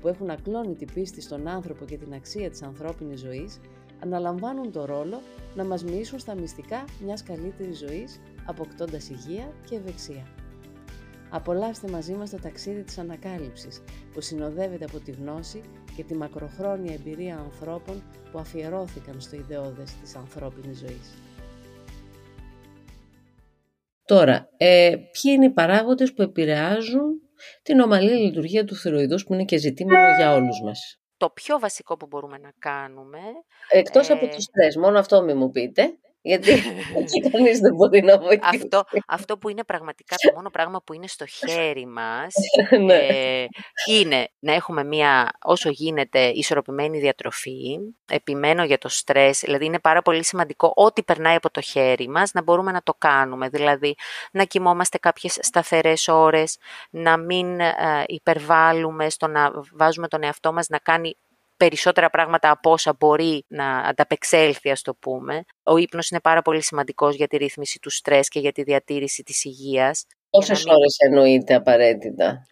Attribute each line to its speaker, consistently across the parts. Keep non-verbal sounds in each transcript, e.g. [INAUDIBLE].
Speaker 1: που έχουν ακλόνητη πίστη στον άνθρωπο και την αξία της ανθρώπινης ζωής, αναλαμβάνουν το ρόλο να μας μοιήσουν στα μυστικά μιας καλύτερης ζωής, αποκτώντας υγεία και ευεξία. Απολαύστε μαζί μας το ταξίδι της ανακάλυψης, που συνοδεύεται από τη γνώση και τη μακροχρόνια εμπειρία ανθρώπων που αφιερώθηκαν στο ιδεώδες της ανθρώπινης ζωής. Τώρα, ε, ποιοι είναι οι παράγοντες που επηρεάζουν την ομαλή λειτουργία του θηροειδούς που είναι και ζητήμενο για όλους μας.
Speaker 2: Το πιο βασικό που μπορούμε να κάνουμε...
Speaker 1: Εκτός από ε, το στρες, μόνο αυτό μην μου πείτε. Γιατί [LAUGHS] εκεί κανείς δεν μπορεί να βοηθήσει.
Speaker 2: Αυτό, αυτό που είναι πραγματικά το μόνο πράγμα που είναι στο χέρι μας [LAUGHS] ναι. ε, είναι να έχουμε μια όσο γίνεται ισορροπημένη διατροφή. Επιμένω για το στρες, δηλαδή είναι πάρα πολύ σημαντικό ό,τι περνάει από το χέρι μας να μπορούμε να το κάνουμε. Δηλαδή να κοιμόμαστε κάποιες σταθερές ώρες, να μην ε, υπερβάλλουμε στο να βάζουμε τον εαυτό μας να κάνει περισσότερα πράγματα από όσα μπορεί να ανταπεξέλθει, ας το πούμε. Ο ύπνος είναι πάρα πολύ σημαντικός για τη ρύθμιση του στρες και για τη διατήρηση της υγείας.
Speaker 1: Πόσες μην... ώρες εννοείται απαραίτητα;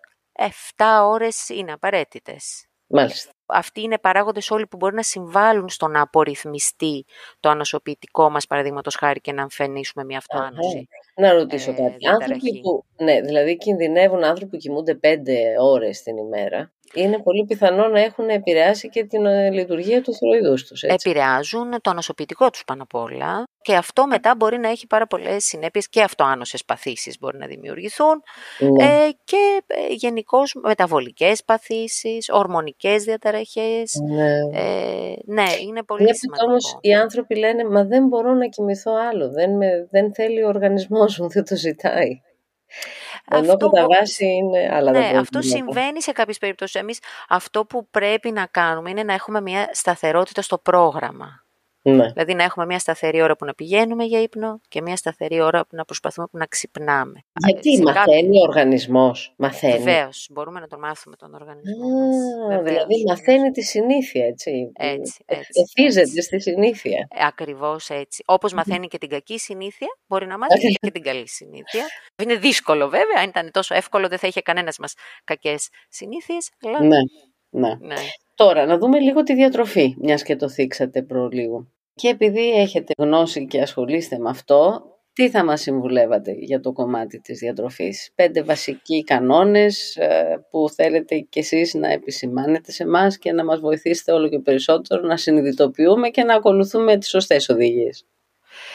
Speaker 2: 7 ώρες είναι απαραίτητες.
Speaker 1: Μάλιστα.
Speaker 2: Αυτοί είναι παράγοντες όλοι που μπορεί να συμβάλλουν στο να απορριθμιστεί το ανοσοποιητικό μας, παραδείγματος χάρη, και να εμφανίσουμε μια αυτοάνωση.
Speaker 1: Να ρωτήσω ε, κάτι. Άνθρωποι που, ναι, δηλαδή κινδυνεύουν άνθρωποι που κοιμούνται 5 ώρες την ημέρα είναι πολύ πιθανό να έχουν επηρεάσει και την ε, λειτουργία του θηροειδούς τους.
Speaker 2: Έτσι. Επηρεάζουν το ανοσοποιητικό τους πάνω απ' όλα και αυτό μετά μπορεί να έχει πάρα πολλές συνέπειες και αυτοάνωσες παθήσεις μπορεί να δημιουργηθούν ναι. ε, και ε, γενικώς μεταβολικές παθήσεις, ορμονικές διαταραχές. Ναι, ε, ναι είναι πολύ Βλέπετε σημαντικό.
Speaker 1: όμως οι άνθρωποι λένε μα δεν μπορώ να κοιμηθώ άλλο, δεν, με, δεν θέλει ο οργανισμός μου, δεν το ζητάει. Ενώ αυτό, κατά βάση είναι άλλα
Speaker 2: ναι, αυτό συμβαίνει σε κάποιες περιπτώσεις. Εμείς αυτό που πρέπει να κάνουμε είναι να έχουμε μια σταθερότητα στο πρόγραμμα. Ναι. Δηλαδή να έχουμε μια σταθερή ώρα που να πηγαίνουμε για ύπνο και μια σταθερή ώρα που να προσπαθούμε που να ξυπνάμε.
Speaker 1: Γιατί μαθαίνει ο οργανισμός, μαθαίνει.
Speaker 2: Βεβαίως, μπορούμε να τον μάθουμε τον οργανισμό
Speaker 1: Α, Δηλαδή μαθαίνει τη συνήθεια, έτσι.
Speaker 2: Έτσι, έτσι.
Speaker 1: Εθίζεται στη συνήθεια.
Speaker 2: Ε, ακριβώς έτσι. Όπως μαθαίνει και την κακή συνήθεια, μπορεί να μάθει και την καλή συνήθεια. Είναι δύσκολο βέβαια, αν ήταν τόσο εύκολο δεν θα είχε κανένας μας κακές συνήθειες. Αλλά...
Speaker 1: Ναι, ναι. ναι. Τώρα, να δούμε λίγο τη διατροφή, μιας και το θίξατε προ λίγο. Και επειδή έχετε γνώση και ασχολείστε με αυτό, τι θα μας συμβουλεύατε για το κομμάτι της διατροφής; Πέντε βασικοί κανόνες ε, που θέλετε κι εσείς να επισημάνετε σε εμάς και να μας βοηθήσετε όλο και περισσότερο να συνειδητοποιούμε και να ακολουθούμε τις σωστές οδηγίες.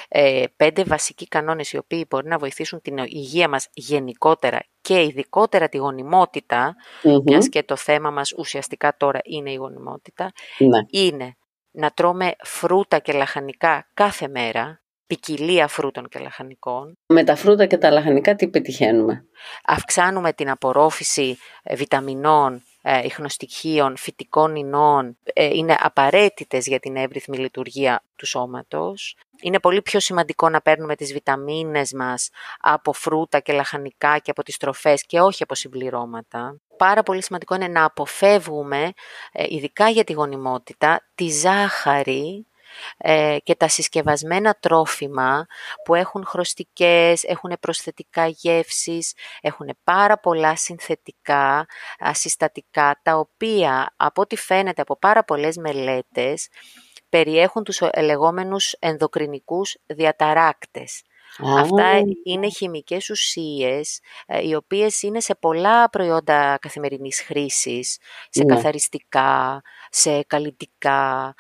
Speaker 2: Ε, πέντε βασικοί κανόνες οι οποίοι μπορεί να βοηθήσουν την υγεία μας γενικότερα και ειδικότερα τη γονιμότητα, μιας και το θέμα μας ουσιαστικά τώρα είναι η γονιμότητα, ναι. είναι να τρώμε φρούτα και λαχανικά κάθε μέρα, ποικιλία φρούτων και λαχανικών.
Speaker 1: Με τα φρούτα και τα λαχανικά τι πετυχαίνουμε;
Speaker 2: Αυξάνουμε την απορρόφηση ε, βιταμινών, ε, ιχνοστοιχείων, φυτικών ινών. Ε, είναι απαραίτητες για την εύρυθμη λειτουργία του σώματος. Είναι πολύ πιο σημαντικό να παίρνουμε τις βιταμίνες μας από φρούτα και λαχανικά και από τις τροφές και όχι από συμπληρώματα πάρα πολύ σημαντικό είναι να αποφεύγουμε, ε, ειδικά για τη γονιμότητα, τη ζάχαρη ε, και τα συσκευασμένα τρόφιμα που έχουν χρωστικές, έχουν προσθετικά γεύσεις, έχουν πάρα πολλά συνθετικά συστατικά, τα οποία από ό,τι φαίνεται από πάρα πολλές μελέτες περιέχουν τους λεγόμενους ενδοκρινικούς διαταράκτες. Αυτά είναι χημικές ουσίες ε, οι οποίες είναι σε πολλά προϊόντα καθημερινής χρήσης, σε ναι. καθαριστικά, σε καλλιτικά,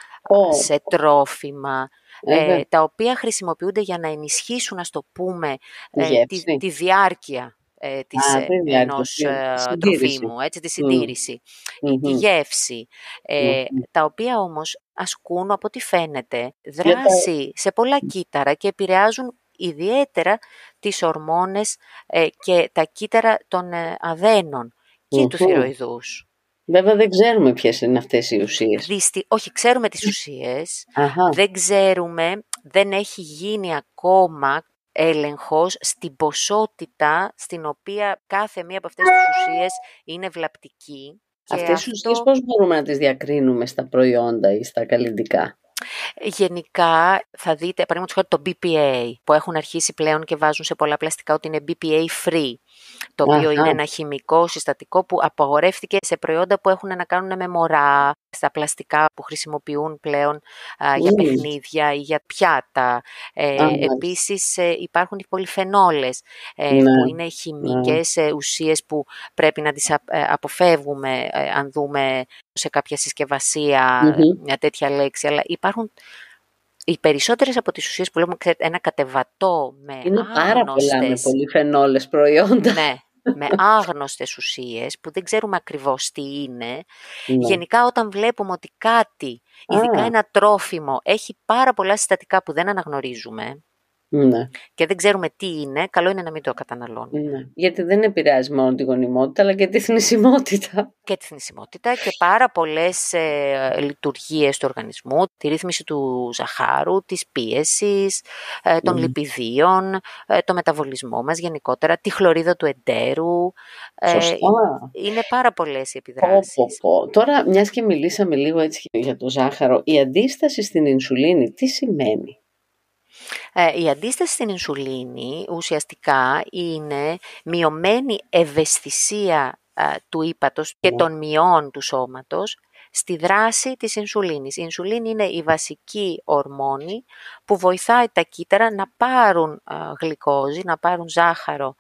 Speaker 2: σε τρόφιμα, ε, τα οποία χρησιμοποιούνται για να ενισχύσουν, ας το πούμε, ε, τη, τη, διάρκεια ε, της, Α, ενός τροφίμου, έτσι, τη συντήρηση, τη γεύση, τα οποία όμως ασκούν από ό,τι φαίνεται δράση σε πολλά κύτταρα και επηρεάζουν ιδιαίτερα τις ορμόνες ε, και τα κύτταρα των ε, αδένων και τους θηροειδούς.
Speaker 1: Βέβαια δεν ξέρουμε ποιες είναι αυτές οι ουσίες.
Speaker 2: Δυστι... Όχι, ξέρουμε τις ουσίες. Δεν ξέρουμε, δεν έχει γίνει ακόμα έλεγχος στην ποσότητα στην οποία κάθε μία από αυτές τις ουσίες είναι βλαπτική.
Speaker 1: Αυτές τις αυτό... ουσίες πώς μπορούμε να τις διακρίνουμε στα προϊόντα ή στα καλλιντικά;
Speaker 2: Γενικά θα δείτε, παραδείγματος χάρη το BPA που έχουν αρχίσει πλέον και βάζουν σε πολλά πλαστικά ότι είναι BPA free το οποίο είναι ένα χημικό συστατικό που απαγορεύτηκε σε προϊόντα που έχουν να κάνουν με μωρά, στα πλαστικά που χρησιμοποιούν πλέον για παιχνίδια ή για πιάτα. Ε, επίσης ε, υπάρχουν οι πολυφενόλες ε, ναι. που είναι χημικές ναι. ουσίες που πρέπει να τις αποφεύγουμε αν δούμε σε κάποια μια τέτοια λέξη. Αλλά υπάρχουν οι περισσότερες από τις ουσίες που λέμε ένα κατεβατό με
Speaker 1: Είναι πάρα πολλά με πολυφενόλες προϊόντα.
Speaker 2: Ναι, με άγνωστες ουσίες που δεν ξέρουμε ακριβώς τι είναι. Ναι. Γενικά όταν βλέπουμε ότι κάτι, ειδικά ένα τρόφιμο, έχει πάρα πολλά συστατικά που δεν αναγνωρίζουμε, ναι. και δεν ξέρουμε τι είναι, καλό είναι να μην το καταναλώνουμε.
Speaker 1: Ναι. Γιατί δεν επηρεάζει μόνο τη γονιμότητα, αλλά και τη θνησιμότητα.
Speaker 2: Και τη θνησιμότητα και πάρα πολλές ε, λειτουργίες του οργανισμού, τη ρύθμιση του ζαχάρου, της πίεσης, ε, των λιπιδίων, ε, το μεταβολισμό μας γενικότερα, τη χλωρίδα του εντέρου.
Speaker 1: Ε, Σωστά.
Speaker 2: είναι πάρα πολλές οι επιδράσεις.
Speaker 1: Τώρα, μιας και μιλήσαμε λίγο έτσι για το ζάχαρο, η αντίσταση στην ινσουλίνη τι σημαίνει;
Speaker 2: Ε, η αντίσταση στην ινσουλίνη ουσιαστικά είναι μειωμένη ευαισθησία ε, του ύπατος και ναι. των μειών του σώματος στη δράση της ινσουλίνης. Η ινσουλίνη είναι η βασική ορμόνη που βοηθάει τα κύτταρα να πάρουν ε, γλυκόζη, να πάρουν ζάχαρο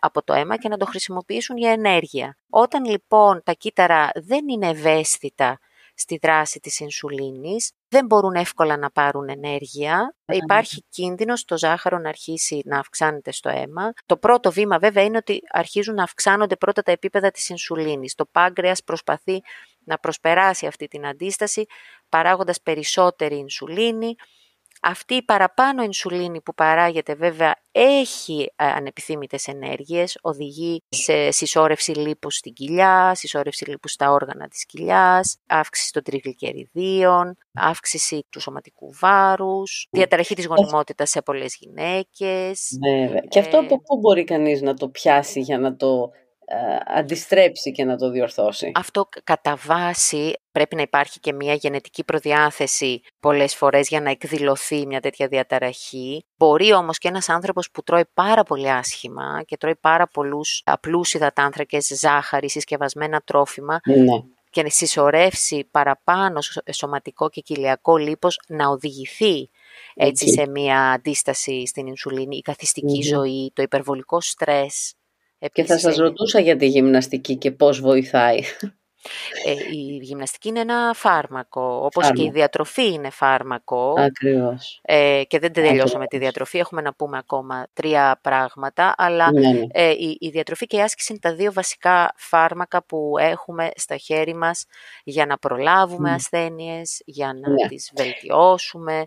Speaker 2: από το αίμα και να το χρησιμοποιήσουν για ενέργεια. Όταν λοιπόν τα κύτταρα δεν είναι ευαίσθητα στη δράση της ινσουλίνης, δεν μπορούν εύκολα να πάρουν ενέργεια. Υπάρχει κίνδυνος το ζάχαρο να αρχίσει να αυξάνεται στο αίμα. Το πρώτο βήμα βέβαια είναι ότι αρχίζουν να αυξάνονται πρώτα τα επίπεδα της ινσουλίνης. Το πάγκρεας προσπαθεί να προσπεράσει αυτή την αντίσταση παράγοντας περισσότερη ινσουλίνη αυτή η παραπάνω ινσουλίνη που παράγεται βέβαια έχει ε, ανεπιθύμητες ενέργειες, οδηγεί σε συσσόρευση λίπους στην κοιλιά, συσσόρευση λίπους στα όργανα της κοιλιάς, αύξηση των τριγλικεριδίων, αύξηση του σωματικού βάρους, διαταραχή της γονιμότητας σε πολλές γυναίκες.
Speaker 1: Βέβαια. Και αυτό από ε, πού μπορεί κανείς να το πιάσει για να το ε, αντιστρέψει και να το διορθώσει.
Speaker 2: Αυτό κατά βάση πρέπει να υπάρχει και μια γενετική προδιάθεση πολλές φορές για να εκδηλωθεί μια τέτοια διαταραχή. Μπορεί όμως και ένας άνθρωπος που τρώει πάρα πολύ άσχημα και τρώει πάρα πολλούς απλούς υδατάνθρακες, ζάχαρη, συσκευασμένα τρόφιμα, ναι. και να συσσωρεύσει παραπάνω σωματικό και κοιλιακό λίπος να οδηγηθεί έτσι σε μια αντίσταση στην ινσουλίνη, η καθιστικη ζωή, το υπερβολικό στρες,
Speaker 1: και θα σας ρωτούσα για τη γυμναστική και πώς βοηθάει.
Speaker 2: Ε, η γυμναστική είναι ένα φάρμακο, όπως και η διατροφή είναι φάρμακο.
Speaker 1: Ακριβώς.
Speaker 2: Ε, και δεν τελειώσαμε τη διατροφή, έχουμε να πούμε ακόμα τρία πράγματα, αλλά ναι, ναι. Ε, η, η διατροφή και η άσκηση είναι τα δύο βασικά φάρμακα που έχουμε στα χέρι μας για να προλάβουμε mm. ασθένειες, για να ναι. τις βελτιώσουμε.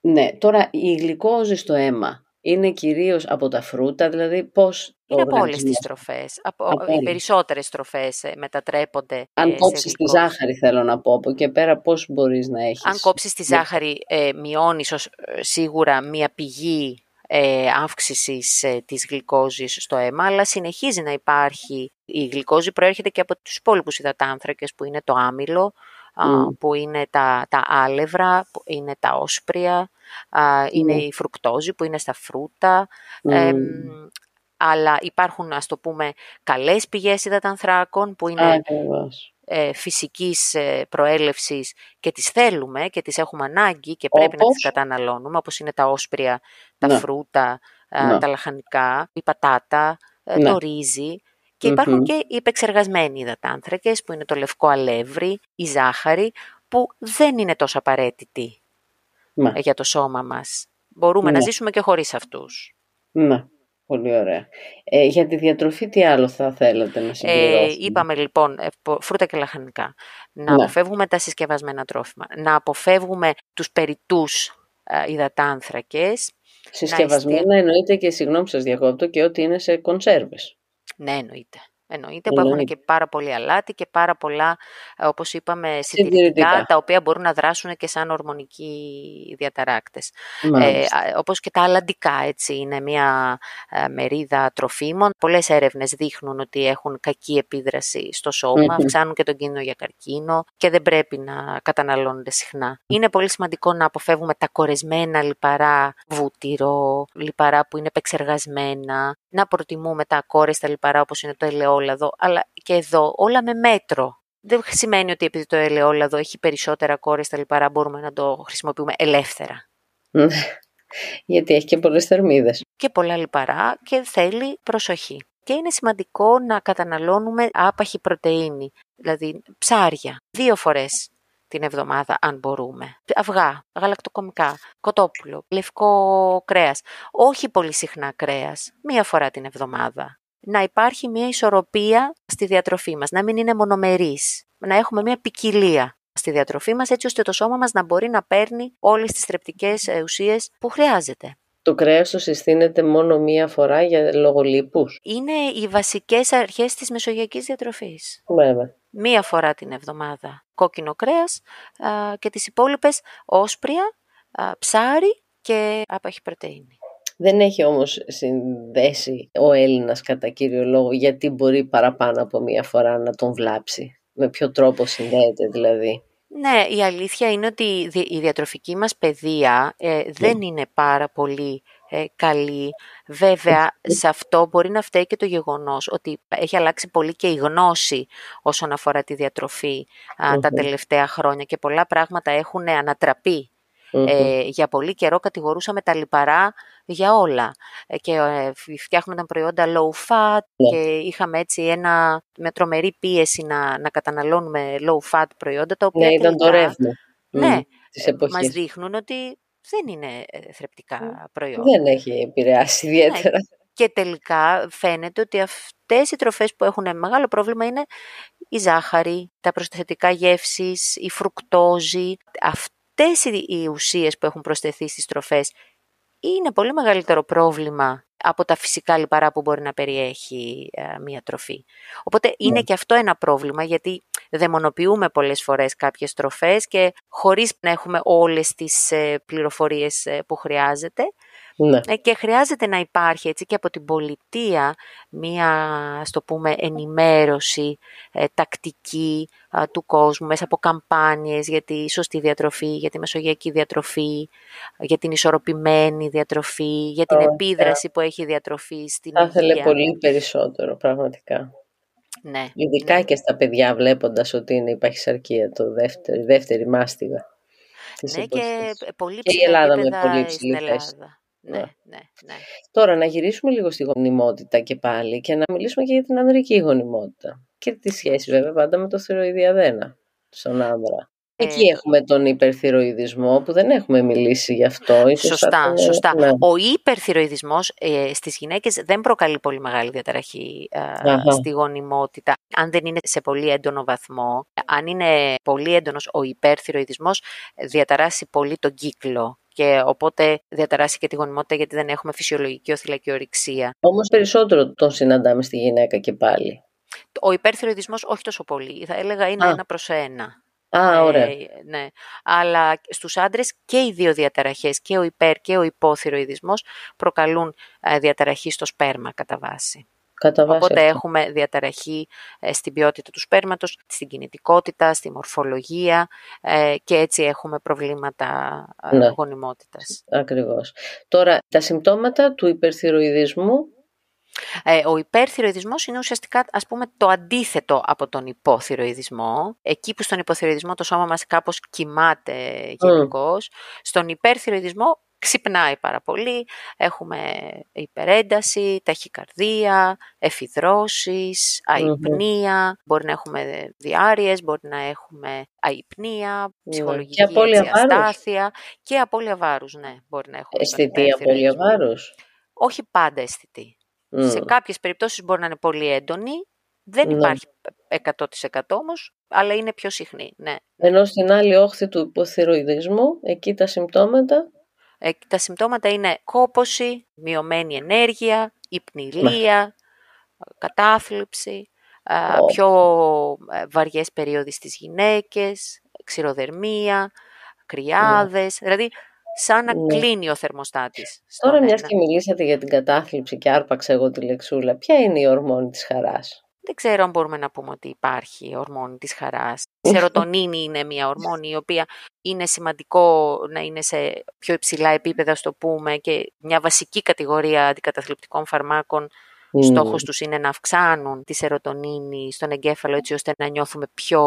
Speaker 1: Ναι, τώρα η γλυκόζη στο αίμα είναι κυρίως από τα φρούτα, δηλαδή πώς
Speaker 2: είναι από όλε τις τροφέ. Οι περισσότερες τροφέ ε, μετατρέπονται.
Speaker 1: Αν ε, κόψεις τη ζάχαρη, θέλω να πω, από εκεί πέρα πώς μπορείς να έχεις.
Speaker 2: Αν κόψεις τη ζάχαρη, ε, μειώνεις ε, σίγουρα μία πηγή ε, αύξησης ε, της γλυκόζης στο αίμα, αλλά συνεχίζει να υπάρχει. Η γλυκόζη προέρχεται και από τους υπόλοιπους υδατάνθρακες που είναι το άμυλο, που είναι τα, τα άλευρα, που είναι τα όσπρια, είναι η φρουκτόζη που είναι στα φρούτα. Αλλά υπάρχουν, ας το πούμε, καλές πηγές υδατανθράκων που είναι ε, φυσικής ε, προέλευσης και τις θέλουμε και τις έχουμε ανάγκη και πρέπει να τις καταναλώνουμε, όπως είναι τα όσπρια, τα ναι. φρούτα, ναι. τα λαχανικά, η πατάτα, ε, ναι. το ρύζι. Και υπαρχουν και οι επεξεργασμένοι υδατάνθρακες που είναι το λευκό αλεύρι, η ζάχαρη που δεν είναι τόσο απαραίτητοι ναι. για το σώμα μας. Μπορούμε να ναι. ζήσουμε και χωρίς αυτούς.
Speaker 1: Ναι. Πολύ ωραία. Ε, για τη διατροφή τι άλλο θα θέλατε να συμπληρώσουμε;
Speaker 2: Ε, είπαμε λοιπόν ε, φρούτα και λαχανικά. Να ναι. αποφεύγουμε τα συσκευασμένα τρόφιμα. Να αποφεύγουμε τους περιτούς ε, υδατάνθρακες.
Speaker 1: Συσκευασμένα εννοείται και, συγγνώμη σας διακόπτω, και ότι είναι σε κονσέρβες.
Speaker 2: Ναι, εννοείται. Εννοείται που έχουν και πάρα πολύ αλάτι και πάρα πολλά, ε, όπως είπαμε, συντηρητικά, τα οποία μπορούν να δράσουν και σαν ορμονικοί διαταράκτες. Ε, όπως και τα αλλαντικά, έτσι, είναι μια ε, μερίδα τροφίμων. Πολλές έρευνες δείχνουν ότι έχουν κακή επίδραση στο σώμα, αυξάνουν και τον κίνδυνο για καρκίνο και δεν πρέπει να καταναλώνονται συχνά. Είναι πολύ σημαντικό να αποφεύγουμε τα κορεσμένα λιπαρά βούτυρο, λιπαρά που είναι επεξεργασμένα, να προτιμούμε τα ακόρεστα λιπαρά όπως είναι το ελαιόλαδο, αλλά και εδώ όλα με μέτρο. Δεν σημαίνει ότι επειδή το ελαιόλαδο έχει περισσότερα ακόρεστα λιπαρά μπορούμε να το χρησιμοποιούμε ελεύθερα.
Speaker 1: Ναι, γιατί έχει και πολλές θερμίδες.
Speaker 2: Και πολλά λιπαρά και θέλει προσοχή. Και είναι σημαντικό να καταναλώνουμε άπαχη πρωτεΐνη, δηλαδή ψάρια, δύο φορές την εβδομάδα αν μπορούμε. Αυγά, γαλακτοκομικά, κοτόπουλο, λευκό κρέας. Όχι πολύ συχνά κρέας, μία φορά την εβδομάδα. Να υπάρχει μια ισορροπία στη διατροφή μας, να μην είναι μονομερής, να έχουμε μια ποικιλία στη διατροφή μας έτσι ώστε το σώμα μας να μπορεί να παίρνει όλες τις θρεπτικές ε, ουσίες που χρειάζεται.
Speaker 1: Το κρέας το συστήνεται μόνο μία φορά για λόγω λίπους;
Speaker 2: Είναι οι βασικές αρχές της μεσογειακής διατροφής.
Speaker 1: Βέβαια
Speaker 2: μία φορά την εβδομάδα κόκκινο κρέας και τις υπόλοιπες όσπρια, ψάρι και άπαχη πρωτεΐνη.
Speaker 1: Δεν έχει όμως συνδέσει ο Έλληνας κατά κύριο λόγο γιατί μπορεί παραπάνω από μία φορά να τον βλάψει. Με ποιο τρόπο συνδέεται δηλαδή;
Speaker 2: Ναι, η αλήθεια είναι ότι η διατροφική μας παιδεία ε, δεν ναι. είναι πάρα πολύ ε, καλή. Βέβαια, σε αυτό μπορεί να φταίει και το γεγονός ότι έχει αλλάξει πολύ και η γνώση όσον αφορά τη διατροφή τα τελευταία χρόνια και πολλά πράγματα έχουν ανατραπεί. Ε, για πολύ καιρό κατηγορούσαμε τα λιπαρά για όλα ε, και ε, φτιάχνονταν προϊόντα low fat ναι. και είχαμε έτσι ένα, με τρομερή πίεση να, να καταναλώνουμε low fat προϊόντα τα οποία
Speaker 1: ναι, ήταν το ρεύμα
Speaker 2: ναι, μας δείχνουν ότι δεν είναι ε, θρεπτικά προϊόντα.
Speaker 1: Δεν έχει επηρεάσει ιδιαίτερα. Ναι.
Speaker 2: Και τελικά φαίνεται ότι αυτές οι τροφές που έχουν μεγάλο πρόβλημα είναι η ζάχαρη, τα προσθετικά γεύσεις, η φρουκτόζη. Αυτές οι ουσίες που έχουν προσθεθεί στις τροφές είναι πολύ μεγαλύτερο πρόβλημα από τα φυσικά λιπαρά που μπορεί να περιέχει ε, μία τροφή. Οπότε είναι ναι. και αυτό ένα πρόβλημα γιατί δαιμονοποιούμε πολλές φορές κάποιες τροφές και χωρίς να έχουμε όλες τις ε, πληροφορίες ε, που χρειάζεται ναι. Ε, και χρειάζεται να υπάρχει έτσι και από την πολιτεία μία, στο πούμε, ενημέρωση τακτική του κόσμου μέσα από καμπάνιες για τη σωστή διατροφή, για τη μεσογειακή διατροφή, για την ισορροπημένη διατροφή, για την επίδραση που έχει η διατροφή στην
Speaker 1: Θα ήθελε πολύ περισσότερο, πραγματικά.
Speaker 2: Ναι,
Speaker 1: Ειδικά
Speaker 2: ναι.
Speaker 1: και στα παιδιά βλέποντας ότι είναι η παχυσαρκία, το δεύτερη, δεύτερη μάστιγα.
Speaker 2: ναι, και πολύ
Speaker 1: και η Ελλάδα με πολύ ψηλή θέση.
Speaker 2: Ναι, ναι, ναι, ναι.
Speaker 1: Τώρα να γυρίσουμε λίγο στη γονιμότητα και πάλι και να μιλήσουμε και για την ανδρική γονιμότητα. Και τη σχέση βέβαια πάντα με το θηροειδιαδένα στον άνδρα. Εκεί ε, έχουμε τον υπερθυροειδισμό που δεν έχουμε μιλήσει γι' αυτό.
Speaker 2: σωστά, σωστά. Ναι. Ο υπερθυροειδισμός ε, στις γυναίκες δεν προκαλεί πολύ μεγάλη διαταραχή ε, στη γονιμότητα. Αν δεν είναι σε πολύ έντονο βαθμό, αν είναι πολύ έντονος ο υπερθυροειδισμός, διαταράσει πολύ τον κύκλο και οπότε διαταράσει και τη γονιμότητα γιατί δεν έχουμε φυσιολογική οθυλακή ορυξία.
Speaker 1: Όμως περισσότερο τον συναντάμε στη γυναίκα και πάλι.
Speaker 2: Ο υπερθυροειδισμός όχι τόσο πολύ. Θα έλεγα είναι ένα προς ένα.
Speaker 1: Α, ωραία. Ε,
Speaker 2: ναι. Αλλά στους άντρες και οι δύο διαταραχές, και ο υπέρ και ο υπόθυροειδισμός, προκαλούν ε, διαταραχή στο σπέρμα κατά βάση.
Speaker 1: Κατά βάση
Speaker 2: Οπότε έχουμε διαταραχή ε, στην ποιότητα του σπέρματος, στην κινητικότητα, στη μορφολογία και έτσι έχουμε προβλήματα ναι. γονιμότητας.
Speaker 1: Ακριβώς. Τώρα, τα συμπτώματα του υπερθυροειδισμού;
Speaker 2: Ε, ο υπερθυροειδισμός είναι ουσιαστικά ας πούμε το αντίθετο από τον υποθυροειδισμό. Εκεί που στον υποθυροειδισμό το σώμα μας κάπως κοιμάται γενικώς. Στον υπερθυροειδισμό ξυπνάει πάρα πολύ, έχουμε υπερένταση, ταχυκαρδία, εφιδρώσεις, μπορεί να έχουμε διάρειες, μπορεί να έχουμε αϊπνία, ψυχολογική και αστάθεια και απώλεια βάρους, ναι, μπορεί να έχουμε.
Speaker 1: Αισθητή απώλεια βάρους;
Speaker 2: Όχι πάντα αισθητή. Σε κάποιες περιπτώσεις μπορεί να είναι πολύ έντονη, δεν ναι. υπάρχει 100% όμως, αλλά είναι πιο συχνή. Ναι.
Speaker 1: Ενώ στην άλλη όχθη του υποθυροειδισμού, εκεί τα συμπτώματα...
Speaker 2: Εκεί τα συμπτώματα είναι κόποση, μειωμένη ενέργεια, υπνηλία, κατάθλιψη. πιο ε, βαριές περίοδοι στις γυναίκες, ξηροδερμία, κρυάδες, δηλαδή σαν να ναι. κλείνει ο θερμοστάτης.
Speaker 1: Τώρα μιας και μιλήσατε για την κατάθλιψη και άρπαξα εγώ τη λεξούλα, ποια είναι η ορμόνη της χαράς;
Speaker 2: Δεν ξέρω αν μπορούμε να πούμε ότι υπάρχει ορμόνη της χαράς. Η [LAUGHS] σερωτονίνη είναι μια ορμόνη η οποία είναι σημαντικό να είναι σε πιο υψηλά επίπεδα, στο πούμε, και μια βασική κατηγορία αντικαταθλιπτικών φαρμάκων Mm. Στόχος τους είναι να αυξάνουν τη σερωτονίνη στον εγκέφαλο έτσι ώστε να νιώθουμε πιο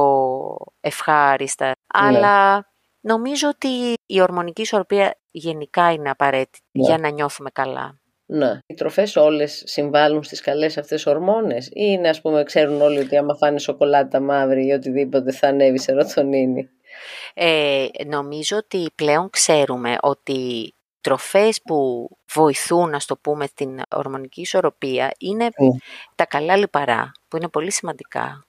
Speaker 2: ευχάριστα. Ναι. Αλλά νομίζω ότι η ορμονική ισορροπία γενικά είναι απαραίτητη ναι. για να νιώθουμε καλά.
Speaker 1: Ναι. Οι τροφές όλες συμβάλλουν στις καλές αυτές ορμόνες ή είναι ας πούμε ξέρουν όλοι ότι άμα φάνε σοκολάτα μαύρη ή οτιδήποτε θα ανέβει σερωτονίνη.
Speaker 2: Ε, νομίζω ότι πλέον ξέρουμε ότι τροφές που βοηθούν, να το πούμε, την ορμονική ισορροπία είναι ναι. τα καλά λιπαρά, που είναι πολύ σημαντικά.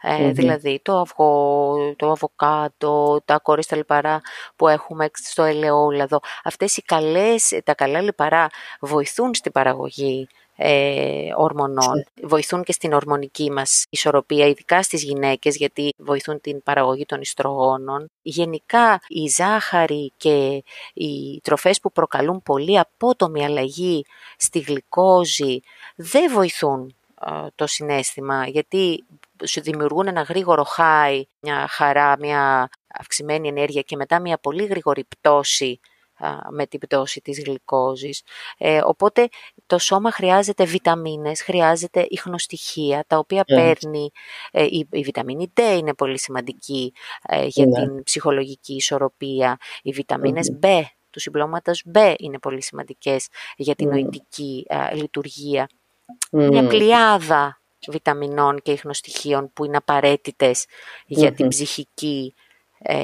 Speaker 2: Ε, Δηλαδή το αυγό, το αβοκάτο, τα κορίστα λιπαρά που έχουμε στο ελαιόλαδο. Αυτές οι καλές, τα καλά λιπαρά βοηθούν στην παραγωγή ε, ορμονών. Βοηθούν και στην ορμονική μας ισορροπία, ειδικά στις γυναίκες, γιατί βοηθούν την παραγωγή των ιστρογόνων. Γενικά, η ζάχαρη και οι τροφές που προκαλούν πολύ απότομη αλλαγή στη γλυκόζη δεν βοηθούν το συνέστημα, γιατί σου δημιουργούν ένα γρήγορο high, μια χαρά, μια αυξημένη ενέργεια και μετά μια πολύ γρήγορη πτώση με την πτώση της γλυκόζης. Ε, οπότε το σώμα χρειάζεται βιταμίνες, χρειάζεται ίχνοστοιχεία, τα οποία ναι. παίρνει, ε, η, η βιταμίνη D είναι πολύ σημαντική ε, για ναι. την ψυχολογική ισορροπία, οι βιταμινες B του συμπλώματος B είναι πολύ σημαντικές για την νοητική λειτουργία. Μια πλειάδα βιταμινών και ίχνοστοιχείων που είναι απαραίτητες για την ψυχική ε,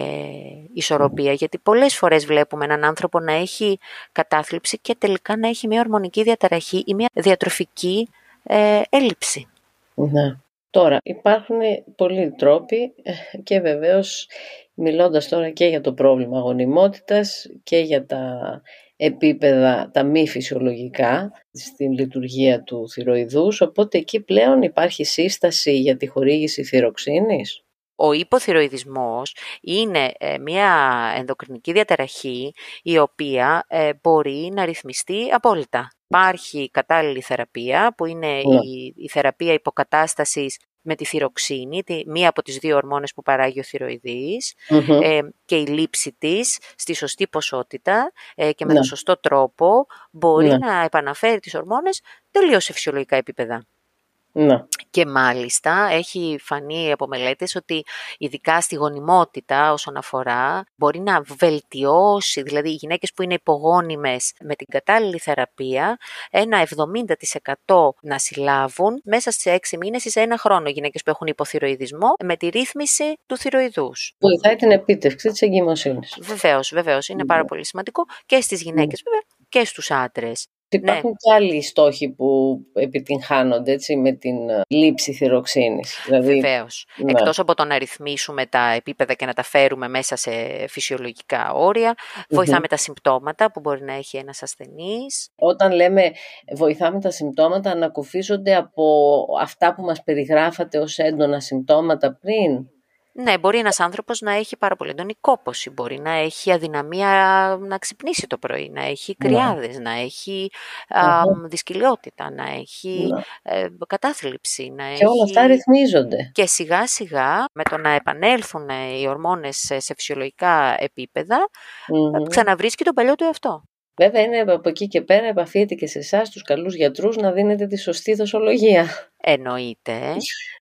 Speaker 2: ισορροπία. Γιατί πολλές φορές βλέπουμε έναν άνθρωπο να έχει κατάθλιψη και τελικά να έχει μια ορμονική διαταραχή ή μια διατροφική ε, έλλειψη.
Speaker 1: Ναι. Τώρα υπάρχουν πολλοί τρόποι και βεβαίως μιλώντας τώρα και για το πρόβλημα γονιμότητας και για τα επίπεδα τα μη φυσιολογικά στην λειτουργία του θυροειδούς, οπότε εκεί πλέον υπάρχει σύσταση για τη χορήγηση θυροξίνης.
Speaker 2: Ο υποθυροειδισμός είναι ε, μια ενδοκρινική διαταραχή η οποία ε, μπορεί να ρυθμιστεί απόλυτα. Υπάρχει κατάλληλη θεραπεία που είναι ναι. η, η θεραπεία υποκατάστασης με τη θυροξίνη, τη, μία από τις δύο ορμόνες που παράγει ο θυροειδης ε, και η λήψη της στη σωστή ποσότητα και με τον ναι. σωστό τρόπο μπορεί ναι. να επαναφέρει τις ορμόνες τελείως σε φυσιολογικά επίπεδα.
Speaker 1: Ναι.
Speaker 2: Και μάλιστα έχει φανεί από μελέτες ότι ειδικά στη γονιμότητα όσον αφορά μπορεί να βελτιώσει, δηλαδή οι γυναίκες που είναι υπογόνιμες με την κατάλληλη θεραπεία, ένα 70% να συλλάβουν μέσα σε 6 μήνες ή σε ένα χρόνο οι γυναίκες που έχουν υποθυροειδισμό με τη ρύθμιση του θυροειδούς.
Speaker 1: Βοηθάει την επίτευξη της εγκυμοσύνης.
Speaker 2: Βεβαίως, βεβαίως. Είναι πάρα πολύ σημαντικό και στις γυναίκες βέβαια και στους άντρες.
Speaker 1: Υπάρχουν ναι. και άλλοι στόχοι που επιτυγχάνονται έτσι, με την ε, λήψη θυροξίνης.
Speaker 2: Δηλαδή, Βεβαίως. Ναι. Εκτός από το να ρυθμίσουμε τα επίπεδα και να τα φέρουμε μέσα σε φυσιολογικά βοηθάμε τα συμπτώματα που μπορεί να έχει ένας ασθενής.
Speaker 1: Όταν λέμε βοηθάμε τα συμπτώματα, ανακουφίζονται από αυτά που μας περιγράφατε ως έντονα συμπτώματα πριν;
Speaker 2: Ναι, μπορεί ένας άνθρωπος να έχει πάρα πολύ έντονη κόπωση, μπορεί να έχει αδυναμία να ξυπνήσει το πρωί, να έχει ναι. κρυάδες, να έχει α, δυσκολιότητα, να έχει ναι. ε, κατάθλιψη. Να
Speaker 1: και όλα αυτά ρυθμίζονται.
Speaker 2: Και σιγά σιγά με το να επανέλθουν οι ορμόνες σε φυσιολογικά επίπεδα, mm-hmm. ξαναβρίσκει τον παλιό του εαυτό.
Speaker 1: Βέβαια είναι από εκεί και πέρα επαφείται και σε εσάς τους καλούς γιατρούς να δίνετε τη σωστή δοσολογία.
Speaker 2: Εννοείται.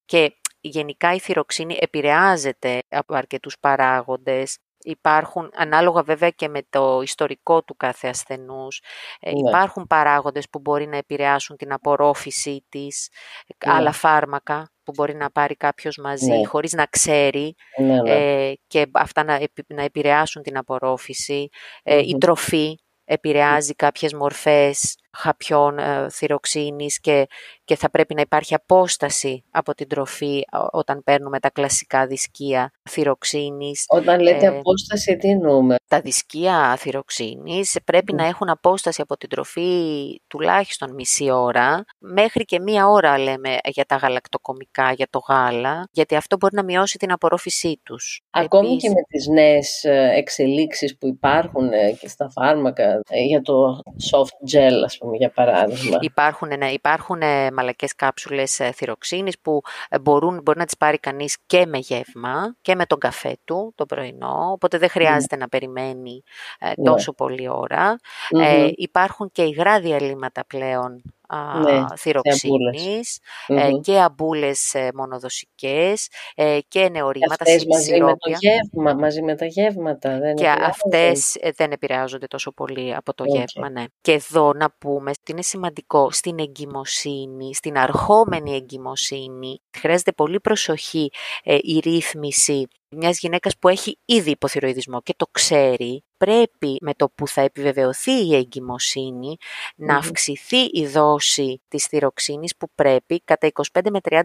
Speaker 2: και γενικά η θυροξίνη επηρεάζεται από αρκετούς παράγοντες. Υπάρχουν, ανάλογα βέβαια και με το ιστορικό του κάθε ασθενούς, ε, ναι. υπάρχουν παράγοντες που μπορεί να επηρεάσουν την απορρόφησή της, ναι. άλλα φάρμακα που μπορεί να πάρει κάποιος μαζί ναι. χωρίς να ξέρει ε, και αυτά να, να επηρεάσουν την απορρόφηση. Ε, η τροφή επηρεάζει κάποιες μορφές χαπιών ε, θυροξίνης και, και θα πρέπει να υπάρχει απόσταση από την τροφή όταν παίρνουμε τα κλασικά δισκία θυροξίνης.
Speaker 1: Όταν λέτε ε, απόσταση, τι εννοούμε;
Speaker 2: Τα δισκία θυροξίνης πρέπει να έχουν απόσταση από την τροφή τουλάχιστον μισή ώρα, μέχρι και μία ώρα λέμε για τα γαλακτοκομικά, για το γάλα, γιατί αυτό μπορεί να μειώσει την απορρόφησή τους.
Speaker 1: Ακόμη και με τις νέες ε, εξελίξεις που υπάρχουν ε, και στα φάρμακα για το soft gel, ας πούμε, για παράδειγμα.
Speaker 2: Υπάρχουν, ναι, υπάρχουν μαλακές κάψουλες θυροξίνης που μπορούν, μπορεί να τις πάρει κανείς και με γεύμα και με τον καφέ του το πρωινό, οπότε δεν χρειάζεται να περιμένει ε, ναι. τόσο πολλή Ε, υπάρχουν και υγρά διαλύματα πλέον ναι, θυροξίνης ε, και αμπούλες ε, μονοδοσικές ε, και νεορήματα
Speaker 1: αυτές μαζί με, το γεύμα, μαζί με τα γεύματα. Δεν
Speaker 2: και αυτές ε, δεν επηρεάζονται τόσο πολύ από το γεύμα. Ναι. Και εδώ να πούμε ότι είναι σημαντικό στην εγκυμοσύνη, στην αρχόμενη εγκυμοσύνη, χρειάζεται πολύ προσοχή η ρύθμιση μιας γυναίκας που έχει ήδη υποθυροειδισμό και το ξέρει, πρέπει με το που θα επιβεβαιωθεί η εγκυμοσύνη να αυξηθεί η δόση της θυροξίνης που πρέπει κατά 25 με 30%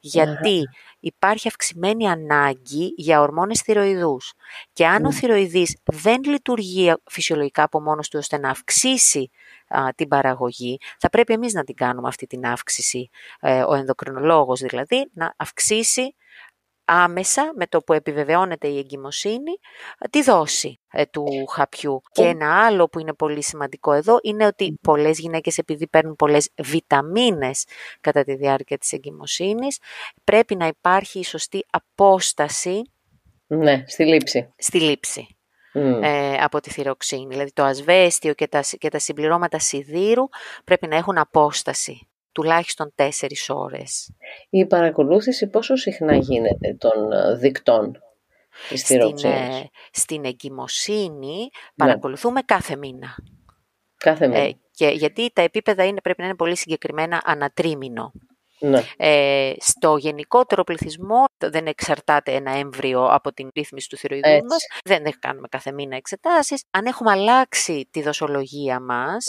Speaker 2: γιατι υπάρχει αυξημένη ανάγκη για ορμόνες θυροειδούς. Και αν ο θυροειδής δεν λειτουργεί φυσιολογικά από μόνος του ώστε να αυξήσει την παραγωγή, θα πρέπει εμείς να την κάνουμε αυτή την αύξηση, ε, ο ενδοκρινολόγος δηλαδή, να αυξήσει άμεσα με το που επιβεβαιώνεται η εγκυμοσύνη τη δόση ε, του χαπιού. Και ένα άλλο που είναι πολύ σημαντικό εδώ είναι ότι πολλές γυναίκες επειδή παίρνουν πολλές βιταμίνες κατά τη διάρκεια της εγκυμοσύνης πρέπει να υπάρχει η σωστή απόσταση
Speaker 1: ναι, στη λήψη.
Speaker 2: Στη λήψη. Ε, από τη θυροξίνη. Δηλαδή το ασβέστιο και τα, και τα συμπληρώματα σιδήρου πρέπει να έχουν απόσταση τουλάχιστον τέσσερις ώρες.
Speaker 1: Η παρακολούθηση πόσο συχνά γίνεται των ε, δικτών της στην, ε,
Speaker 2: στην εγκυμοσύνη ναι. παρακολουθούμε κάθε μήνα.
Speaker 1: Κάθε μήνα. Ε,
Speaker 2: και, γιατί τα επίπεδα είναι, πρέπει να είναι πολύ συγκεκριμένα ανατρίμηνο.
Speaker 1: Ναι.
Speaker 2: Ε, στο γενικότερο πληθυσμό δεν εξαρτάται ένα έμβριο από την ρύθμιση του θηροειδού μας. Δεν κάνουμε κάθε μήνα εξετάσεις. Αν έχουμε αλλάξει τη δοσολογία μας,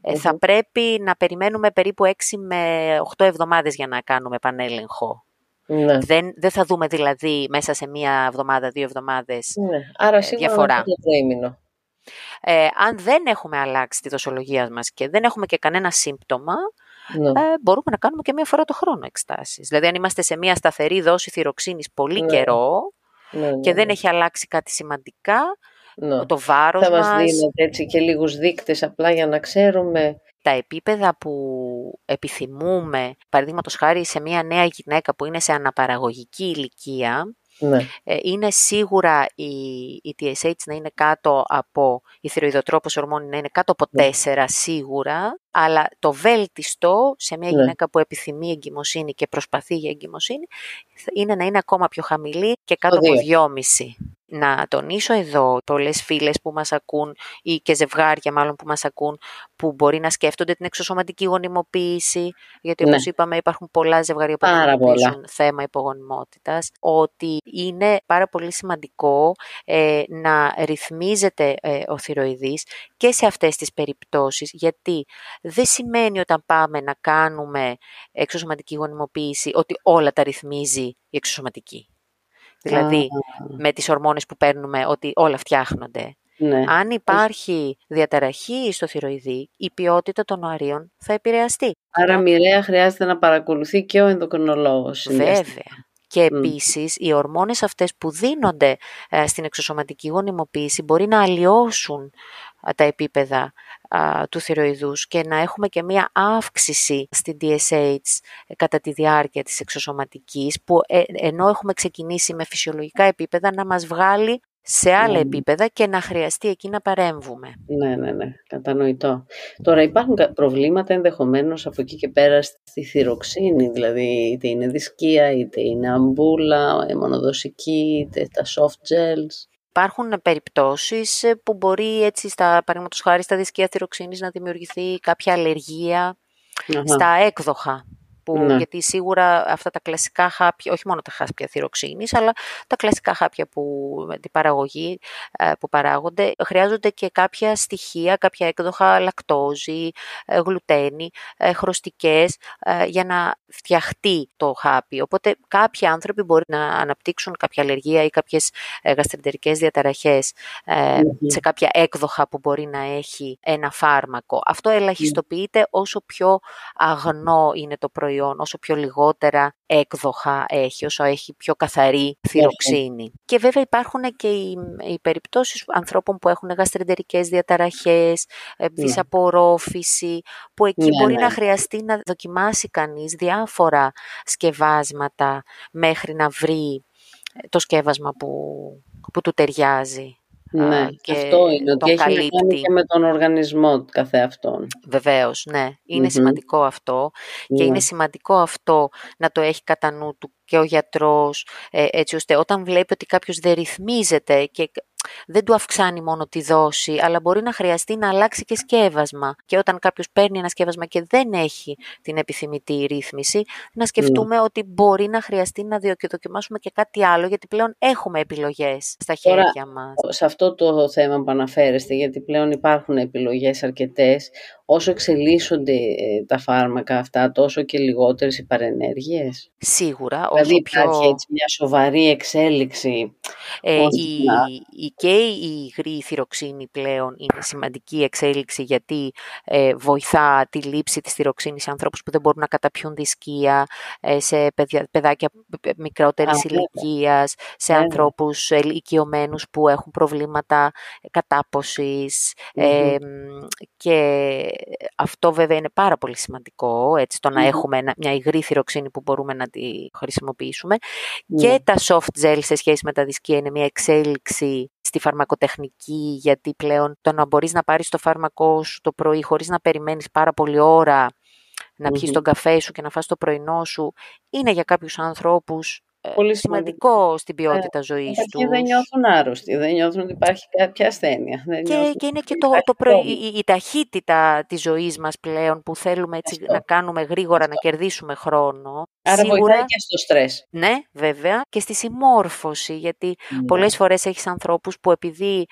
Speaker 2: ε, θα πρέπει να περιμένουμε περίπου 6 με 8 εβδομάδες για να κάνουμε πανέλεγχο. Ναι. Δεν, δεν θα δούμε δηλαδή μέσα σε μία εβδομάδα, δύο εβδομάδες
Speaker 1: ναι. Άρα, ε,
Speaker 2: διαφορά.
Speaker 1: Το
Speaker 2: ε, αν δεν έχουμε αλλάξει τη δοσολογία μας και δεν έχουμε και κανένα σύμπτωμα, ναι. ε, μπορούμε να κάνουμε και μία φορά το χρόνο εξτάσεις. Δηλαδή αν είμαστε σε μία σταθερή δόση θυροξίνης πολύ ναι. καιρό ναι, και δεν έχει αλλάξει κάτι σημαντικά, το βάρος
Speaker 1: Θα
Speaker 2: μας...
Speaker 1: μας δίνετε έτσι και λίγους δείκτες απλά για να ξέρουμε
Speaker 2: τα επίπεδα που επιθυμούμε, παραδείγματος χάρη σε μια νέα γυναίκα που είναι σε αναπαραγωγική ηλικία,
Speaker 1: ναι.
Speaker 2: Ε, είναι σίγουρα η, η TSH να είναι κάτω από, η θηροειδοτρόπος ορμόνη να είναι κάτω από ναι. 4 σίγουρα, αλλά το βέλτιστο σε μια ναι. γυναίκα που επιθυμεί εγκυμοσύνη και προσπαθεί για εγκυμοσύνη είναι να είναι ακόμα πιο χαμηλή και κάτω από 2,5. Να τονίσω εδώ πολλές φίλες που μας ακούν ή και ζευγάρια μάλλον που μας ακούν που μπορεί να σκέφτονται την εξωσωματική γονιμοποίηση γιατί όπως ναι. είπαμε υπάρχουν πολλά ζευγάρια που αντιμετωπίζουν θέμα υπογονιμότητας ότι είναι πάρα πολύ σημαντικό ε, να ρυθμίζεται ε, ο θηροειδής και σε αυτές τις περιπτώσεις γιατί δεν σημαίνει όταν πάμε να κάνουμε εξωσωματική γονιμοποίηση ότι όλα τα ρυθμίζει η εξωσωματική. Δηλαδή, με τις ορμόνες που παίρνουμε, ότι όλα φτιάχνονται. Ναι. Αν υπάρχει διαταραχή στο θηροειδή, η ποιότητα των οαρίων θα επηρεαστεί.
Speaker 1: Άρα μοιραία χρειάζεται να παρακολουθεί και ο ενδοκρινολόγος.
Speaker 2: Βέβαια. Και επίσης οι ορμόνες αυτές που δίνονται ε, στην εξωσωματική γονιμοποίηση μπορεί να αλλοιώσουν τα επίπεδα του θηροειδούς και να έχουμε και μία αύξηση στην DSH κατά τη διάρκεια της εξωσωματικής που ε, ενώ έχουμε ξεκινήσει με φυσιολογικά επίπεδα να μας βγάλει σε άλλα ναι. επίπεδα και να χρειαστεί εκεί να παρέμβουμε.
Speaker 1: Ναι, ναι, ναι, κατανοητό. Τώρα υπάρχουν προβλήματα ενδεχομένως από εκεί και πέρα στη θυροξίνη, δηλαδή είτε είναι δισκία, είτε είναι αμπούλα, μονοδοσική, είτε τα soft gels.
Speaker 2: Υπάρχουν περιπτώσεις ε, που μπορεί έτσι στα παραδείγματος χάρη στα δισκία θυροξίνης να δημιουργηθεί κάποια στα έκδοχα που,
Speaker 1: Ναι.
Speaker 2: γιατί σίγουρα αυτά τα κλασικά χάπια, όχι μόνο τα χάπια θυροξίνης, αλλά τα κλασικά χάπια που, με την παραγωγή ε, που παράγονται, χρειάζονται και κάποια στοιχεία, κάποια έκδοχα λακτόζη, ε, γλουτένη, ε, χρωστικές, ε, για να φτιαχτεί το χάπι. Οπότε κάποιοι άνθρωποι μπορεί να αναπτύξουν κάποια αλλεργία ή κάποιες ε, γαστρεντερικές διαταραχές ε,
Speaker 1: Μμμ.
Speaker 2: σε κάποια έκδοχα που μπορεί να έχει ένα φάρμακο. Αυτό ελαχιστοποιείται όσο πιο αγνό είναι το προϊόν, όσο πιο λιγότερα έκδοχα έχει, όσο έχει πιο καθαρή θυροξίνη. Και βέβαια υπάρχουν και οι, οι περιπτώσεις ανθρώπων που έχουν γαστρεντερικές διαταραχές, ε, δυσαπορρόφηση, που εκεί
Speaker 1: Ναι,
Speaker 2: μπορεί
Speaker 1: ναι.
Speaker 2: να χρειαστεί να δοκιμάσει κανείς διάφορα σκευάσματα μέχρι να βρει ε, το σκεύασμα που, που του ταιριάζει.
Speaker 1: Ναι,
Speaker 2: α, και
Speaker 1: αυτό είναι,
Speaker 2: τον
Speaker 1: ότι έχει να κάνει
Speaker 2: καλύπτει.
Speaker 1: και με τον οργανισμό του καθεαυτόν.
Speaker 2: Βεβαίως, ναι. Είναι
Speaker 1: Μμμ.
Speaker 2: σημαντικό αυτό και
Speaker 1: Ναι.
Speaker 2: είναι σημαντικό αυτό να το έχει κατά νου του και ο γιατρός, ε, έτσι ώστε όταν βλέπει ότι κάποιος δεν ρυθμίζεται και δεν του αυξάνει μόνο τη δόση, αλλά μπορεί να χρειαστεί να αλλάξει και σκεύασμα. Και όταν κάποιος παίρνει ένα σκεύασμα και δεν έχει την επιθυμητή ρύθμιση, να σκεφτούμε ότι μπορεί να χρειαστεί να διο- και δοκιμάσουμε και κάτι άλλο, γιατί πλέον έχουμε επιλογές στα
Speaker 1: Τώρα,
Speaker 2: χέρια μας.
Speaker 1: σε αυτό το θέμα που αναφέρεστε, γιατί πλέον υπάρχουν επιλογές αρκετές, όσο εξελίσσονται ε, τα φάρμακα αυτά, τόσο και λιγότερες οι παρενέργειες.
Speaker 2: Σίγουρα,
Speaker 1: Δηλαδή
Speaker 2: όσο πιο...
Speaker 1: υπάρχει έτσι μια σοβαρή εξέλιξη.
Speaker 2: Ε,
Speaker 1: ώστε
Speaker 2: η,
Speaker 1: να-
Speaker 2: η, και η υγρή θυροξίνη πλέον είναι σημαντική εξέλιξη γιατί ε, βοηθά τη λήψη της θυροξίνης σε ανθρώπους που δεν μπορούν να καταπιούν δισκία, ε, σε παιδιά, παιδάκια π- π- μικρότερης
Speaker 1: Α, βέβαια.
Speaker 2: ηλικίας, σε
Speaker 1: Βέβαια.
Speaker 2: ανθρώπους ε, ηλικιωμένους που έχουν προβλήματα κατάποσης ε, μ, και αυτό βέβαια είναι πάρα πολύ σημαντικό, έτσι, το να
Speaker 1: Μμμ.
Speaker 2: έχουμε ένα- μια υγρή θυροξίνη που μπορούμε να τη χρησιμοποιήσουμε
Speaker 1: Ναι.
Speaker 2: και τα soft gel σε σχέση με τα δισκία είναι μια εξέλιξη στη φαρμακοτεχνική, γιατί πλέον το να μπορείς να πάρεις το φάρμακό σου το πρωί χωρίς να περιμένεις πάρα πολλή ώρα να πιεις
Speaker 1: Μμμ.
Speaker 2: τον καφέ σου και να φας το πρωινό σου, είναι για κάποιους ανθρώπους ε,
Speaker 1: Πολύ
Speaker 2: σημαντικό στην ποιότητα ζωής
Speaker 1: Κάποιοι
Speaker 2: τους.
Speaker 1: δεν νιώθουν άρρωστοι, δεν νιώθουν ότι υπάρχει κάποια ασθένεια. Δεν
Speaker 2: Και,
Speaker 1: νιώθουν
Speaker 2: και είναι
Speaker 1: ότι
Speaker 2: και το,
Speaker 1: υπάρχει
Speaker 2: το πρωί-
Speaker 1: πρόβλημα.
Speaker 2: η, η- η ταχύτητα της ζωής μας πλέον που θέλουμε έτσι
Speaker 1: Αυτό.
Speaker 2: να κάνουμε γρήγορα, να
Speaker 1: Αυτό.
Speaker 2: κερδίσουμε χρόνο.
Speaker 1: Άρα βοηθάει
Speaker 2: Σίγουρα,
Speaker 1: και στο στρες.
Speaker 2: ναι, βέβαια, και στη συμμόρφωση, γιατί
Speaker 1: Ναι.
Speaker 2: Πολλές φορές έχεις ανθρώπους που επειδή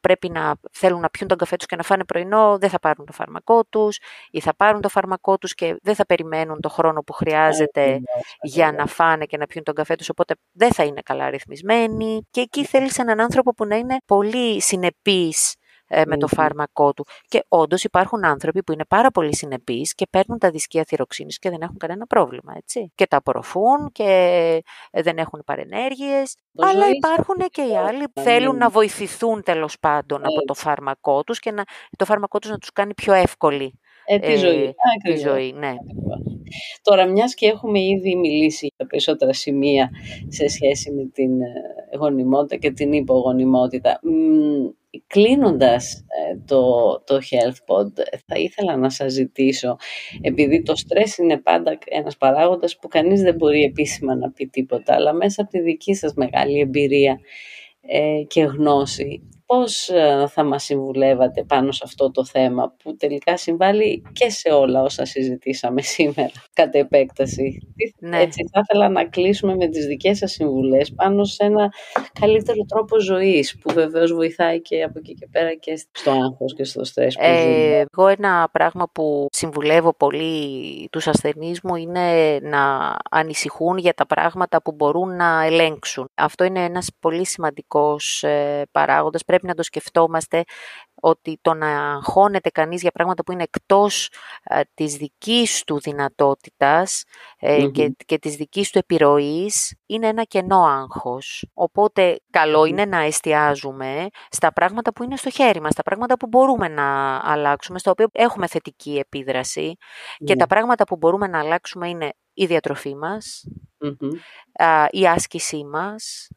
Speaker 2: πρέπει να θέλουν να πιούν τον καφέ τους και να φάνε πρωινό, δεν θα πάρουν το φάρμακό τους ή θα πάρουν το φάρμακό τους και δεν θα περιμένουν το χρόνο που χρειάζεται
Speaker 1: Ακριβώς,
Speaker 2: για
Speaker 1: ακριβώς.
Speaker 2: να φάνε και να πιούν τον καφέ τους, οπότε δεν θα είναι καλά ρυθμισμένοι. Και εκεί θέλεις έναν άνθρωπο που να είναι πολύ συνεπής ε, με το
Speaker 1: Μμμ.
Speaker 2: φάρμακό του. Και όντως υπάρχουν άνθρωποι που είναι πάρα πολύ συνεπείς και παίρνουν τα δισκία θυροξίνης και δεν έχουν κανένα πρόβλημα, έτσι. Και τα απορροφούν και ε, δεν έχουν παρενέργειες.
Speaker 1: Το
Speaker 2: Αλλά
Speaker 1: ζωής
Speaker 2: υπάρχουν και οι άλλοι που θέλουν να βοηθηθούν τέλος πάντων από το
Speaker 1: Έτσι.
Speaker 2: φάρμακό τους και να, το φάρμακό τους να τους κάνει πιο εύκολη
Speaker 1: Ε, τη
Speaker 2: ε,
Speaker 1: ζωή.
Speaker 2: τη
Speaker 1: Ακριβώς.
Speaker 2: ζωή. Ναι.
Speaker 1: Ακριβώς. Τώρα, μιας και έχουμε ήδη μιλήσει για τα περισσότερα σημεία σε σχέση με την ε, γονιμότητα και την υπογονιμότητα, μ, κλείνοντας ε, το, το Health Pod, θα ήθελα να σας ζητήσω, επειδή το στρες είναι πάντα ένας παράγοντας που κανείς δεν μπορεί επίσημα να πει τίποτα, αλλά μέσα από τη δική σας μεγάλη εμπειρία ε, και γνώση, πώς ε, θα μας συμβουλεύατε πάνω σε αυτό το θέμα που τελικά συμβάλλει και σε όλα όσα συζητήσαμε [LAUGHS] σήμερα κατ' επέκταση.
Speaker 2: Ναι.
Speaker 1: Έτσι θα ήθελα να κλείσουμε με τις δικές σας συμβουλές πάνω σε ένα καλύτερο τρόπο ζωής που βεβαίως βοηθάει και από εκεί και πέρα και στο άγχος και στο στρες που ζούμε.
Speaker 2: Ε, εγώ ένα πράγμα που συμβουλεύω πολύ τους ασθενείς μου είναι να ανησυχούν για τα πράγματα που μπορούν να ελέγξουν. Αυτό είναι ένας πολύ σημαντικός ε, παράγοντας. Πρέπει να το σκεφτόμαστε ότι το να αγχώνεται κανείς για πράγματα που είναι εκτός ε, της δικής του δυνατότητας ε,
Speaker 1: Μμμ.
Speaker 2: και, και της δικής του επιρροής είναι ένα κενό άγχος. Οπότε καλό
Speaker 1: Μμμ.
Speaker 2: είναι να εστιάζουμε στα πράγματα που είναι στο χέρι μας, στα πράγματα που μπορούμε να αλλάξουμε, στα οποία έχουμε θετική επίδραση και
Speaker 1: Ναι.
Speaker 2: τα πράγματα που μπορούμε να αλλάξουμε είναι η διατροφή μας,
Speaker 1: Μμμ.
Speaker 2: α, η άσκησή μας,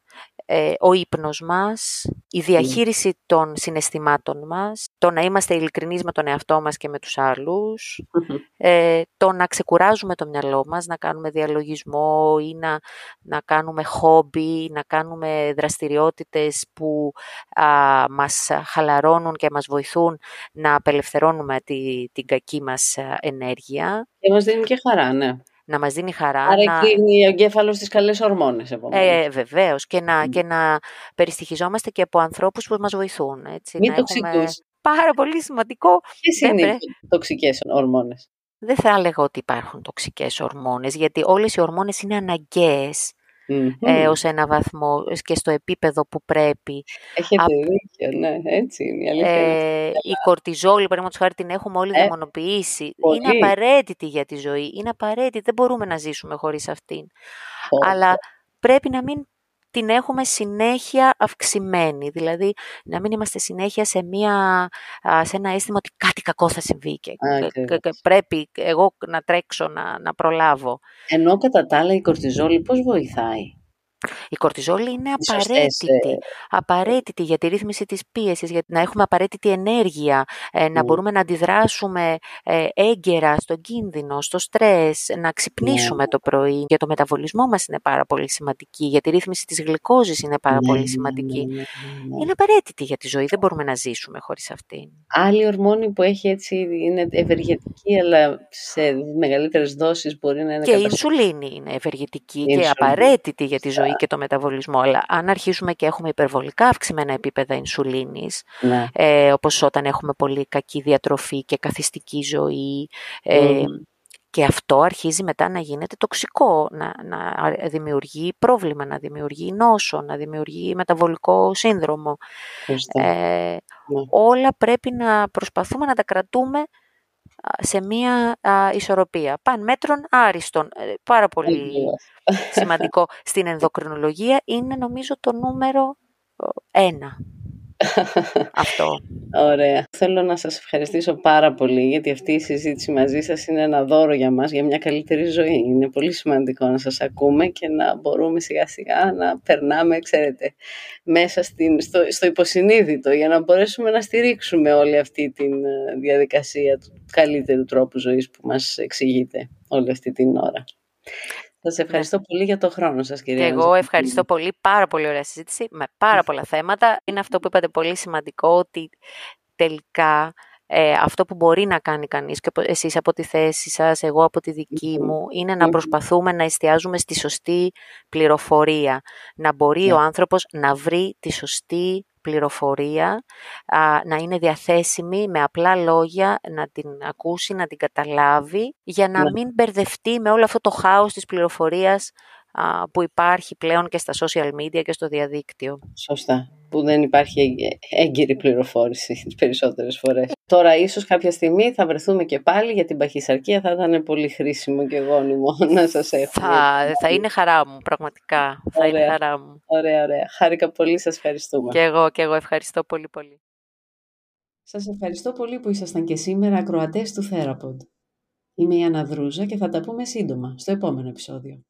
Speaker 2: ε, ο ύπνος μας, η διαχείριση των συναισθημάτων μας, το να είμαστε ειλικρινείς με τον εαυτό μας και με τους άλλους,
Speaker 1: Μμμ.
Speaker 2: ε, το να ξεκουράζουμε το μυαλό μας, να κάνουμε διαλογισμό ή να, να κάνουμε χόμπι, να κάνουμε δραστηριότητες που α, μας χαλαρώνουν και μας βοηθούν να απελευθερώνουμε τη, την κακή μας α, ενέργεια.
Speaker 1: Και μας δίνει και χαρά, ναι.
Speaker 2: Να μας δίνει χαρά.
Speaker 1: Άρα
Speaker 2: να...
Speaker 1: κλείνει ο εγκέφαλος στις καλές ορμόνες,
Speaker 2: Ε, βεβαίως. Και να, και να περιστοιχιζόμαστε και από ανθρώπους που μας βοηθούν. Έτσι,
Speaker 1: Μη
Speaker 2: να
Speaker 1: τοξικούς.
Speaker 2: έχουμε... Πάρα πολύ σημαντικό.
Speaker 1: Ποιες είναι οι τοξικές ορμόνες;
Speaker 2: Δεν θα έλεγα ότι υπάρχουν τοξικές ορμόνες, γιατί όλες οι ορμόνες είναι αναγκαίες
Speaker 1: mm
Speaker 2: ε, ως ένα βαθμό και στο επίπεδο που πρέπει.
Speaker 1: Έχετε Α, δίκιο, ναι, έτσι είναι. Η, αλήθεια
Speaker 2: ε, η κορτιζόλη, παραδείγματος χάρη, την έχουμε όλοι ε, δαιμονοποιήσει. Είναι απαραίτητη για τη ζωή. Είναι απαραίτητη. Δεν μπορούμε να ζήσουμε χωρίς αυτήν. Αλλά πρέπει να μην την έχουμε συνέχεια αυξημένη. Δηλαδή, να μην είμαστε συνέχεια σε, μια, σε ένα αίσθημα ότι κάτι κακό θα συμβεί και, πρέπει εγώ να τρέξω, να, να προλάβω.
Speaker 1: Ενώ κατά τα άλλα η κορτιζόλη πώς βοηθάει;
Speaker 2: Η κορτιζόλη είναι απαραίτητη, ε, απαραίτητη για τη ρύθμιση της πίεσης, για να έχουμε απαραίτητη ενέργεια, ε, να μπορούμε να αντιδράσουμε ε, έγκαιρα στον κίνδυνο, στο στρες, να ξυπνήσουμε ναι. το πρωί. Για το μεταβολισμό μας είναι πάρα πολύ σημαντική, για τη ρύθμιση της γλυκόζης είναι πάρα
Speaker 1: ναι,
Speaker 2: πολύ
Speaker 1: ναι,
Speaker 2: σημαντική. Είναι απαραίτητη για τη ζωή, δεν μπορούμε να ζήσουμε χωρίς αυτήν.
Speaker 1: Άλλη ορμόνη που έχει έτσι είναι ευεργετική, αλλά σε μεγαλύτερες δόσεις μπορεί να είναι...
Speaker 2: Και η ινσουλίνη είναι ευεργετική και απαραίτητη για τη ζωή και το μεταβολισμό, αλλά αν αρχίσουμε και έχουμε υπερβολικά αυξημένα επίπεδα ινσουλίνης,
Speaker 1: ναι.
Speaker 2: ε, όπως όταν έχουμε πολύ κακή διατροφή και καθιστική ζωή, ε, και αυτό αρχίζει μετά να γίνεται τοξικό, να, να δημιουργεί πρόβλημα, να δημιουργεί νόσο, να δημιουργεί μεταβολικό σύνδρομο. Ε, ναι. Όλα πρέπει να προσπαθούμε να τα κρατούμε σε μία ισορροπία. Παν μέτρων άριστον. Ε, πάρα πολύ σημαντικό. Στην ενδοκρινολογία είναι νομίζω το νούμερο ένα. Αυτό.
Speaker 1: Ωραία. Θέλω να σας ευχαριστήσω πάρα πολύ γιατί αυτή η συζήτηση μαζί σας είναι ένα δώρο για μας, για μια καλύτερη ζωή. Είναι πολύ σημαντικό να σας ακούμε και να μπορούμε σιγά σιγά να περνάμε, ξέρετε, μέσα στην, στο, στο υποσυνείδητο για να μπορέσουμε να στηρίξουμε όλη αυτή τη ε, διαδικασία του καλύτερου τρόπου ζωής που μας εξηγείται όλη αυτή την ώρα. Σας ναι. ευχαριστώ πολύ για το χρόνο σας, κυρία.
Speaker 2: Και εγώ ευχαριστώ πολύ. Πάρα πολύ ωραία συζήτηση με πάρα πολλά θέματα. Είναι αυτό που είπατε πολύ σημαντικό, ότι τελικά ε, αυτό που μπορεί να κάνει κανείς και εσείς από τη θέση σας, εγώ από τη δική μου, είναι να προσπαθούμε να εστιάζουμε στη σωστή πληροφορία. Να μπορεί ναι. ο άνθρωπος να βρει τη σωστή πληροφορία, να είναι διαθέσιμη με απλά λόγια, να την ακούσει, να την καταλάβει, για να ναι. μην μπερδευτεί με όλο αυτό το χάος της πληροφορίας που υπάρχει πλέον και στα social media και στο διαδίκτυο.
Speaker 1: Σωστά. Που δεν υπάρχει έγκυρη πληροφόρηση τις [LAUGHS] περισσότερες φορές. Τώρα ίσως κάποια στιγμή θα βρεθούμε και πάλι για την παχυσαρκία. Θα ήταν πολύ χρήσιμο και γόνιμο [LAUGHS] να σας έχω.
Speaker 2: Θα, θα είναι χαρά μου, πραγματικά. Θα είναι χαρά μου.
Speaker 1: Ωραία, ωραία. Χάρηκα πολύ, σας ευχαριστούμε.
Speaker 2: Και εγώ, και εγώ ευχαριστώ πολύ πολύ.
Speaker 1: Σας ευχαριστώ πολύ που ήσασταν και σήμερα ακροατές του Therapod. Είμαι η Αναδρούζα και θα τα πούμε σύντομα στο επόμενο επεισόδιο.